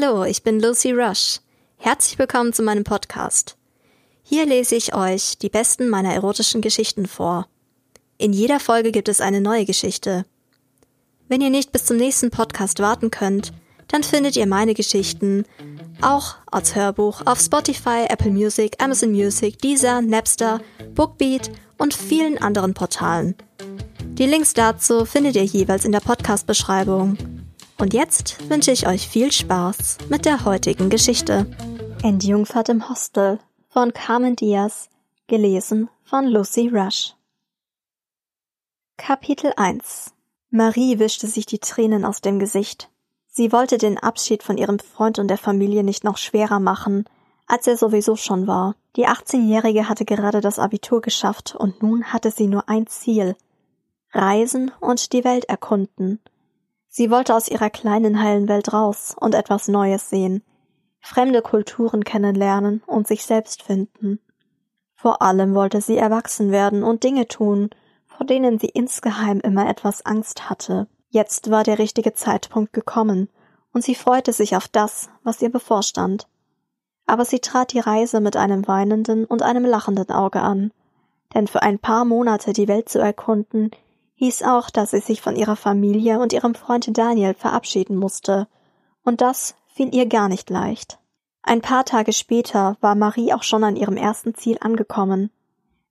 Hallo, ich bin Lucy Rush. Herzlich willkommen zu meinem Podcast. Hier lese ich euch die besten meiner erotischen Geschichten vor. In jeder Folge gibt es eine neue Geschichte. Wenn ihr nicht bis zum nächsten Podcast warten könnt, dann findet ihr meine Geschichten auch als Hörbuch auf Spotify, Apple Music, Amazon Music, Deezer, Napster, Bookbeat und vielen anderen Portalen. Die Links dazu findet ihr jeweils in der Podcast-Beschreibung. Und jetzt wünsche ich euch viel Spaß mit der heutigen Geschichte. Entjungfert im Hostel von Carmen Diaz, gelesen von Lucy Rush. Kapitel 1 Marie wischte sich die Tränen aus dem Gesicht. Sie wollte den Abschied von ihrem Freund und der Familie nicht noch schwerer machen, als er sowieso schon war. Die 18-Jährige hatte gerade das Abitur geschafft und nun hatte sie nur ein Ziel. Reisen und die Welt erkunden. Sie wollte aus ihrer kleinen heilen Welt raus und etwas Neues sehen, fremde Kulturen kennenlernen und sich selbst finden. Vor allem wollte sie erwachsen werden und Dinge tun, vor denen sie insgeheim immer etwas Angst hatte. Jetzt war der richtige Zeitpunkt gekommen, und sie freute sich auf das, was ihr bevorstand. Aber sie trat die Reise mit einem weinenden und einem lachenden Auge an, denn für ein paar Monate die Welt zu erkunden, hieß auch, dass sie sich von ihrer Familie und ihrem Freund Daniel verabschieden musste, und das fiel ihr gar nicht leicht. Ein paar Tage später war Marie auch schon an ihrem ersten Ziel angekommen.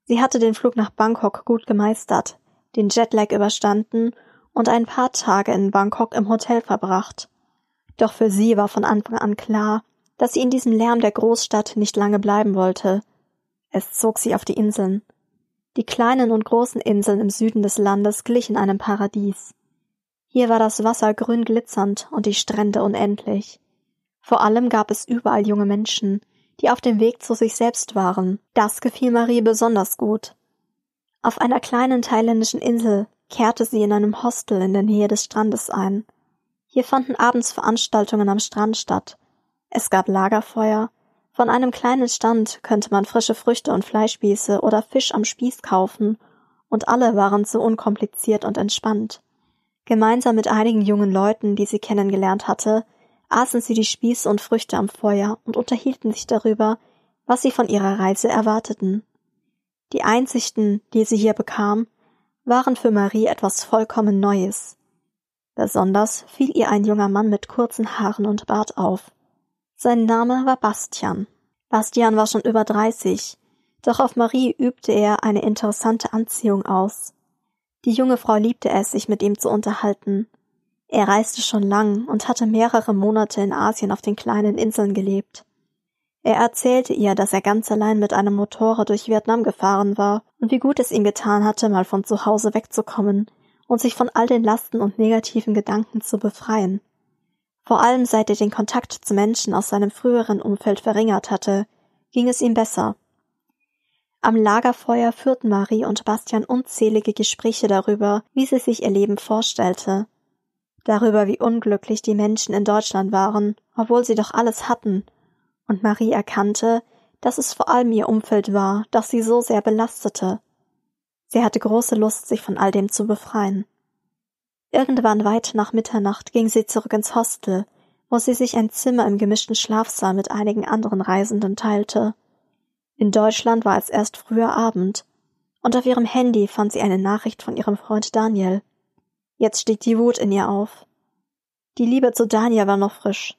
Sie hatte den Flug nach Bangkok gut gemeistert, den Jetlag überstanden und ein paar Tage in Bangkok im Hotel verbracht. Doch für sie war von Anfang an klar, dass sie in diesem Lärm der Großstadt nicht lange bleiben wollte. Es zog sie auf die Inseln. Die kleinen und großen Inseln im Süden des Landes glichen einem Paradies. Hier war das Wasser grün glitzernd und die Strände unendlich. Vor allem gab es überall junge Menschen, die auf dem Weg zu sich selbst waren. Das gefiel Marie besonders gut. Auf einer kleinen thailändischen Insel kehrte sie in einem Hostel in der Nähe des Strandes ein. Hier fanden abends Veranstaltungen am Strand statt. Es gab Lagerfeuer. Von einem kleinen Stand könnte man frische Früchte und Fleischspieße oder Fisch am Spieß kaufen, und alle waren so unkompliziert und entspannt. Gemeinsam mit einigen jungen Leuten, die sie kennengelernt hatte, aßen sie die Spieße und Früchte am Feuer und unterhielten sich darüber, was sie von ihrer Reise erwarteten. Die Einsichten, die sie hier bekam, waren für Marie etwas vollkommen Neues. Besonders fiel ihr ein junger Mann mit kurzen Haaren und Bart auf. Sein Name war Bastian. Bastian war schon über dreißig, doch auf Marie übte er eine interessante Anziehung aus. Die junge Frau liebte es, sich mit ihm zu unterhalten. Er reiste schon lang und hatte mehrere Monate in Asien auf den kleinen Inseln gelebt. Er erzählte ihr, dass er ganz allein mit einem Motorrad durch Vietnam gefahren war und wie gut es ihm getan hatte, mal von zu Hause wegzukommen und sich von all den Lasten und negativen Gedanken zu befreien. Vor allem seit er den Kontakt zu Menschen aus seinem früheren Umfeld verringert hatte, ging es ihm besser. Am Lagerfeuer führten Marie und Bastian unzählige Gespräche darüber, wie sie sich ihr Leben vorstellte. Darüber, wie unglücklich die Menschen in Deutschland waren, obwohl sie doch alles hatten und Marie erkannte, dass es vor allem ihr Umfeld war, das sie so sehr belastete. Sie hatte große Lust, sich von all dem zu befreien. Irgendwann weit nach Mitternacht ging sie zurück ins Hostel, wo sie sich ein Zimmer im gemischten Schlafsaal mit einigen anderen Reisenden teilte. In Deutschland war es erst früher Abend, und auf ihrem Handy fand sie eine Nachricht von ihrem Freund Daniel. Jetzt stieg die Wut in ihr auf. Die Liebe zu Daniel war noch frisch.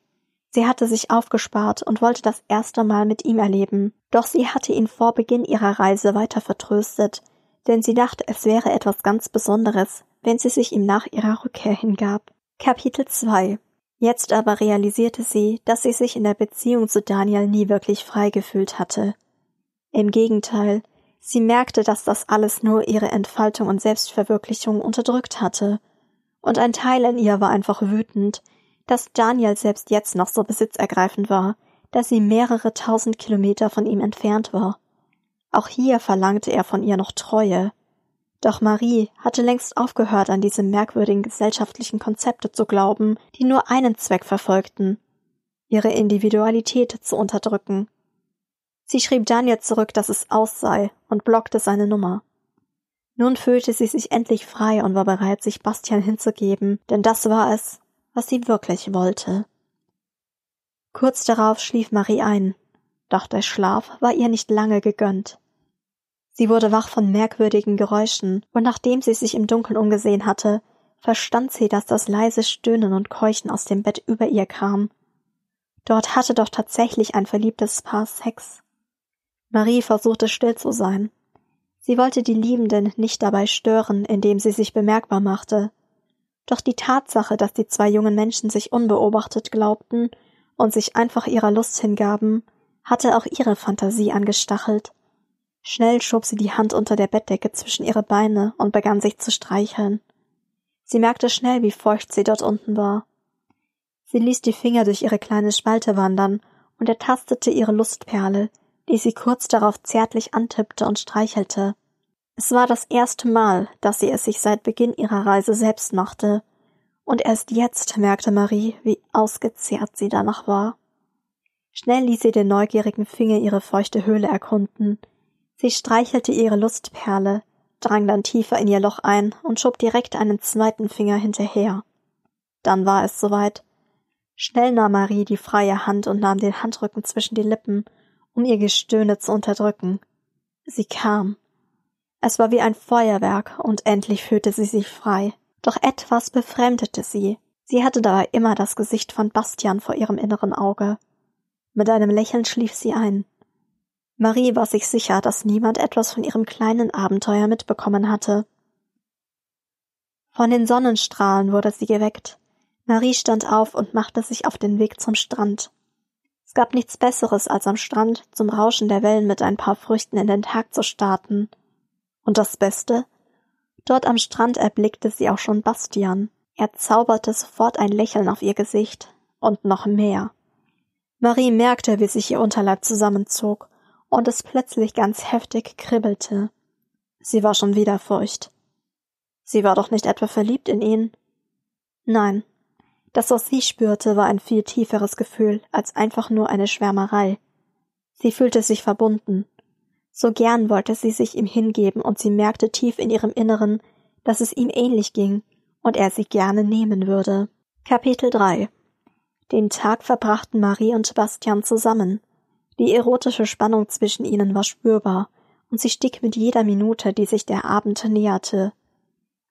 Sie hatte sich aufgespart und wollte das erste Mal mit ihm erleben, doch sie hatte ihn vor Beginn ihrer Reise weiter vertröstet, denn sie dachte, es wäre etwas ganz Besonderes, wenn sie sich ihm nach ihrer Rückkehr hingab. Kapitel 2 Jetzt aber realisierte sie, dass sie sich in der Beziehung zu Daniel nie wirklich frei gefühlt hatte. Im Gegenteil, sie merkte, dass das alles nur ihre Entfaltung und Selbstverwirklichung unterdrückt hatte. Und ein Teil in ihr war einfach wütend, dass Daniel selbst jetzt noch so besitzergreifend war, dass sie mehrere tausend Kilometer von ihm entfernt war. Auch hier verlangte er von ihr noch Treue. Doch Marie hatte längst aufgehört, an diese merkwürdigen gesellschaftlichen Konzepte zu glauben, die nur einen Zweck verfolgten, ihre Individualität zu unterdrücken. Sie schrieb Daniel zurück, dass es aus sei, und blockte seine Nummer. Nun fühlte sie sich endlich frei und war bereit, sich Bastian hinzugeben, denn das war es, was sie wirklich wollte. Kurz darauf schlief Marie ein, doch der Schlaf war ihr nicht lange gegönnt. Sie wurde wach von merkwürdigen Geräuschen, und nachdem sie sich im Dunkeln umgesehen hatte, verstand sie, dass das leise Stöhnen und Keuchen aus dem Bett über ihr kam. Dort hatte doch tatsächlich ein verliebtes Paar Sex. Marie versuchte still zu sein. Sie wollte die Liebenden nicht dabei stören, indem sie sich bemerkbar machte. Doch die Tatsache, dass die zwei jungen Menschen sich unbeobachtet glaubten und sich einfach ihrer Lust hingaben, hatte auch ihre Fantasie angestachelt. Schnell schob sie die Hand unter der Bettdecke zwischen ihre Beine und begann sich zu streicheln. Sie merkte schnell, wie feucht sie dort unten war. Sie ließ die Finger durch ihre kleine Spalte wandern und ertastete ihre Lustperle, die sie kurz darauf zärtlich antippte und streichelte. Es war das erste Mal, dass sie es sich seit Beginn ihrer Reise selbst machte, und erst jetzt merkte Marie, wie ausgezehrt sie danach war. Schnell ließ sie den neugierigen Finger ihre feuchte Höhle erkunden. Sie streichelte ihre Lustperle, drang dann tiefer in ihr Loch ein und schob direkt einen zweiten Finger hinterher. Dann war es soweit. Schnell nahm Marie die freie Hand und nahm den Handrücken zwischen die Lippen um ihr Gestöhne zu unterdrücken. Sie kam. Es war wie ein Feuerwerk, und endlich fühlte sie sich frei. Doch etwas befremdete sie. Sie hatte dabei immer das Gesicht von Bastian vor ihrem inneren Auge. Mit einem Lächeln schlief sie ein. Marie war sich sicher, dass niemand etwas von ihrem kleinen Abenteuer mitbekommen hatte. Von den Sonnenstrahlen wurde sie geweckt. Marie stand auf und machte sich auf den Weg zum Strand. Es gab nichts Besseres, als am Strand zum Rauschen der Wellen mit ein paar Früchten in den Tag zu starten. Und das Beste? Dort am Strand erblickte sie auch schon Bastian. Er zauberte sofort ein Lächeln auf ihr Gesicht. Und noch mehr. Marie merkte, wie sich ihr Unterleib zusammenzog und es plötzlich ganz heftig kribbelte. Sie war schon wieder furcht. Sie war doch nicht etwa verliebt in ihn. Nein, das, was sie spürte, war ein viel tieferes Gefühl als einfach nur eine Schwärmerei. Sie fühlte sich verbunden. So gern wollte sie sich ihm hingeben, und sie merkte tief in ihrem Inneren, dass es ihm ähnlich ging und er sie gerne nehmen würde. Kapitel 3 Den Tag verbrachten Marie und Bastian zusammen. Die erotische Spannung zwischen ihnen war spürbar, und sie stieg mit jeder Minute, die sich der Abend näherte.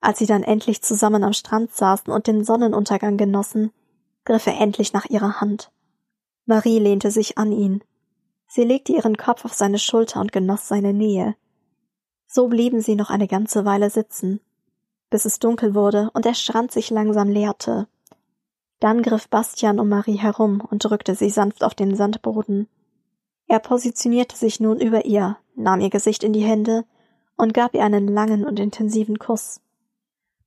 Als sie dann endlich zusammen am Strand saßen und den Sonnenuntergang genossen, griff er endlich nach ihrer Hand. Marie lehnte sich an ihn. Sie legte ihren Kopf auf seine Schulter und genoss seine Nähe. So blieben sie noch eine ganze Weile sitzen, bis es dunkel wurde und der Strand sich langsam leerte. Dann griff Bastian um Marie herum und drückte sie sanft auf den Sandboden. Er positionierte sich nun über ihr, nahm ihr Gesicht in die Hände und gab ihr einen langen und intensiven Kuss.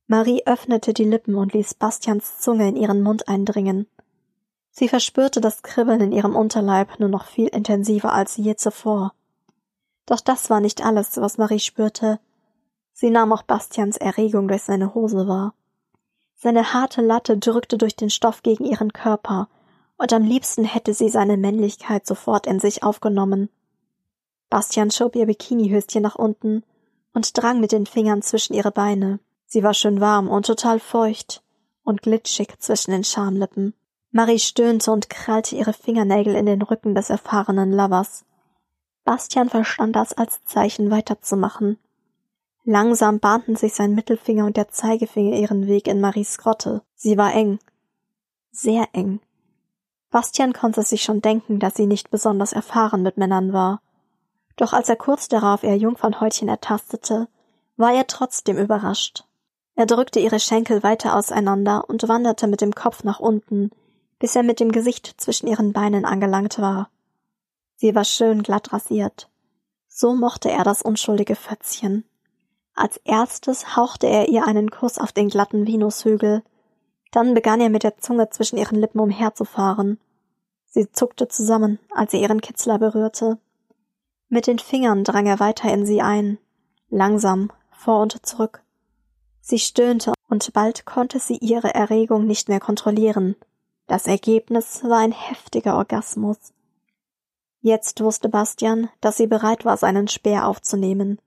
Marie öffnete die Lippen und ließ Bastians Zunge in ihren Mund eindringen. Sie verspürte das Kribbeln in ihrem Unterleib nur noch viel intensiver als je zuvor. Doch das war nicht alles, was Marie spürte. Sie nahm auch Bastians Erregung durch seine Hose wahr. Seine harte Latte drückte durch den Stoff gegen ihren Körper, und am liebsten hätte sie seine Männlichkeit sofort in sich aufgenommen. Bastian schob ihr Bikinihöschen nach unten und drang mit den Fingern zwischen ihre Beine. Sie war schön warm und total feucht und glitschig zwischen den Schamlippen. Marie stöhnte und krallte ihre Fingernägel in den Rücken des erfahrenen Lovers. Bastian verstand das als Zeichen weiterzumachen. Langsam bahnten sich sein Mittelfinger und der Zeigefinger ihren Weg in Maries Grotte. Sie war eng. Sehr eng. Bastian konnte sich schon denken, dass sie nicht besonders erfahren mit Männern war. Doch als er kurz darauf ihr Jungfernhäutchen ertastete, war er trotzdem überrascht. Er drückte ihre Schenkel weiter auseinander und wanderte mit dem Kopf nach unten, bis er mit dem Gesicht zwischen ihren Beinen angelangt war. Sie war schön glatt rasiert. So mochte er das unschuldige Fötzchen. Als erstes hauchte er ihr einen Kuss auf den glatten Venushügel. Dann begann er mit der Zunge zwischen ihren Lippen umherzufahren. Sie zuckte zusammen, als er ihren Kitzler berührte. Mit den Fingern drang er weiter in sie ein, langsam, vor und zurück. Sie stöhnte, und bald konnte sie ihre Erregung nicht mehr kontrollieren. Das Ergebnis war ein heftiger Orgasmus. Jetzt wusste Bastian, dass sie bereit war, seinen Speer aufzunehmen.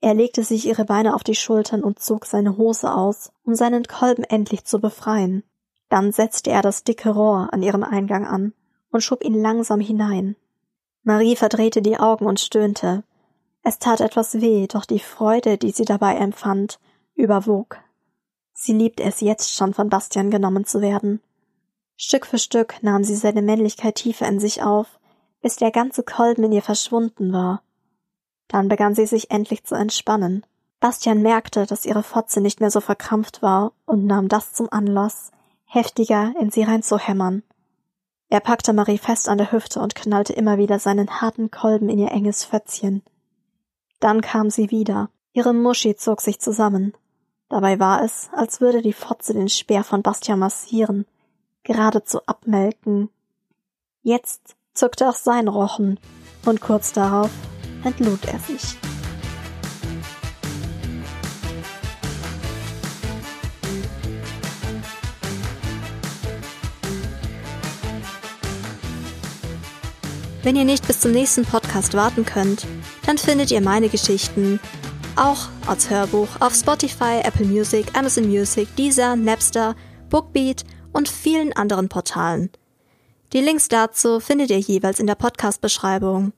Er legte sich ihre Beine auf die Schultern und zog seine Hose aus, um seinen Kolben endlich zu befreien. Dann setzte er das dicke Rohr an ihrem Eingang an und schob ihn langsam hinein. Marie verdrehte die Augen und stöhnte. Es tat etwas weh, doch die Freude, die sie dabei empfand, überwog. Sie liebte es jetzt schon von Bastian genommen zu werden. Stück für Stück nahm sie seine Männlichkeit tiefer in sich auf, bis der ganze Kolben in ihr verschwunden war. Dann begann sie sich endlich zu entspannen. Bastian merkte, dass ihre Fotze nicht mehr so verkrampft war und nahm das zum Anlass, heftiger in sie reinzuhämmern. Er packte Marie fest an der Hüfte und knallte immer wieder seinen harten Kolben in ihr enges Fötzchen. Dann kam sie wieder. Ihre Muschi zog sich zusammen. Dabei war es, als würde die Fotze den Speer von Bastian massieren, geradezu abmelken. Jetzt zuckte auch sein Rochen, und kurz darauf entlud er sich. Wenn ihr nicht bis zum nächsten Podcast warten könnt, dann findet ihr meine Geschichten auch als Hörbuch auf Spotify, Apple Music, Amazon Music, Deezer, Napster, Bookbeat und vielen anderen Portalen. Die Links dazu findet ihr jeweils in der Podcast-Beschreibung.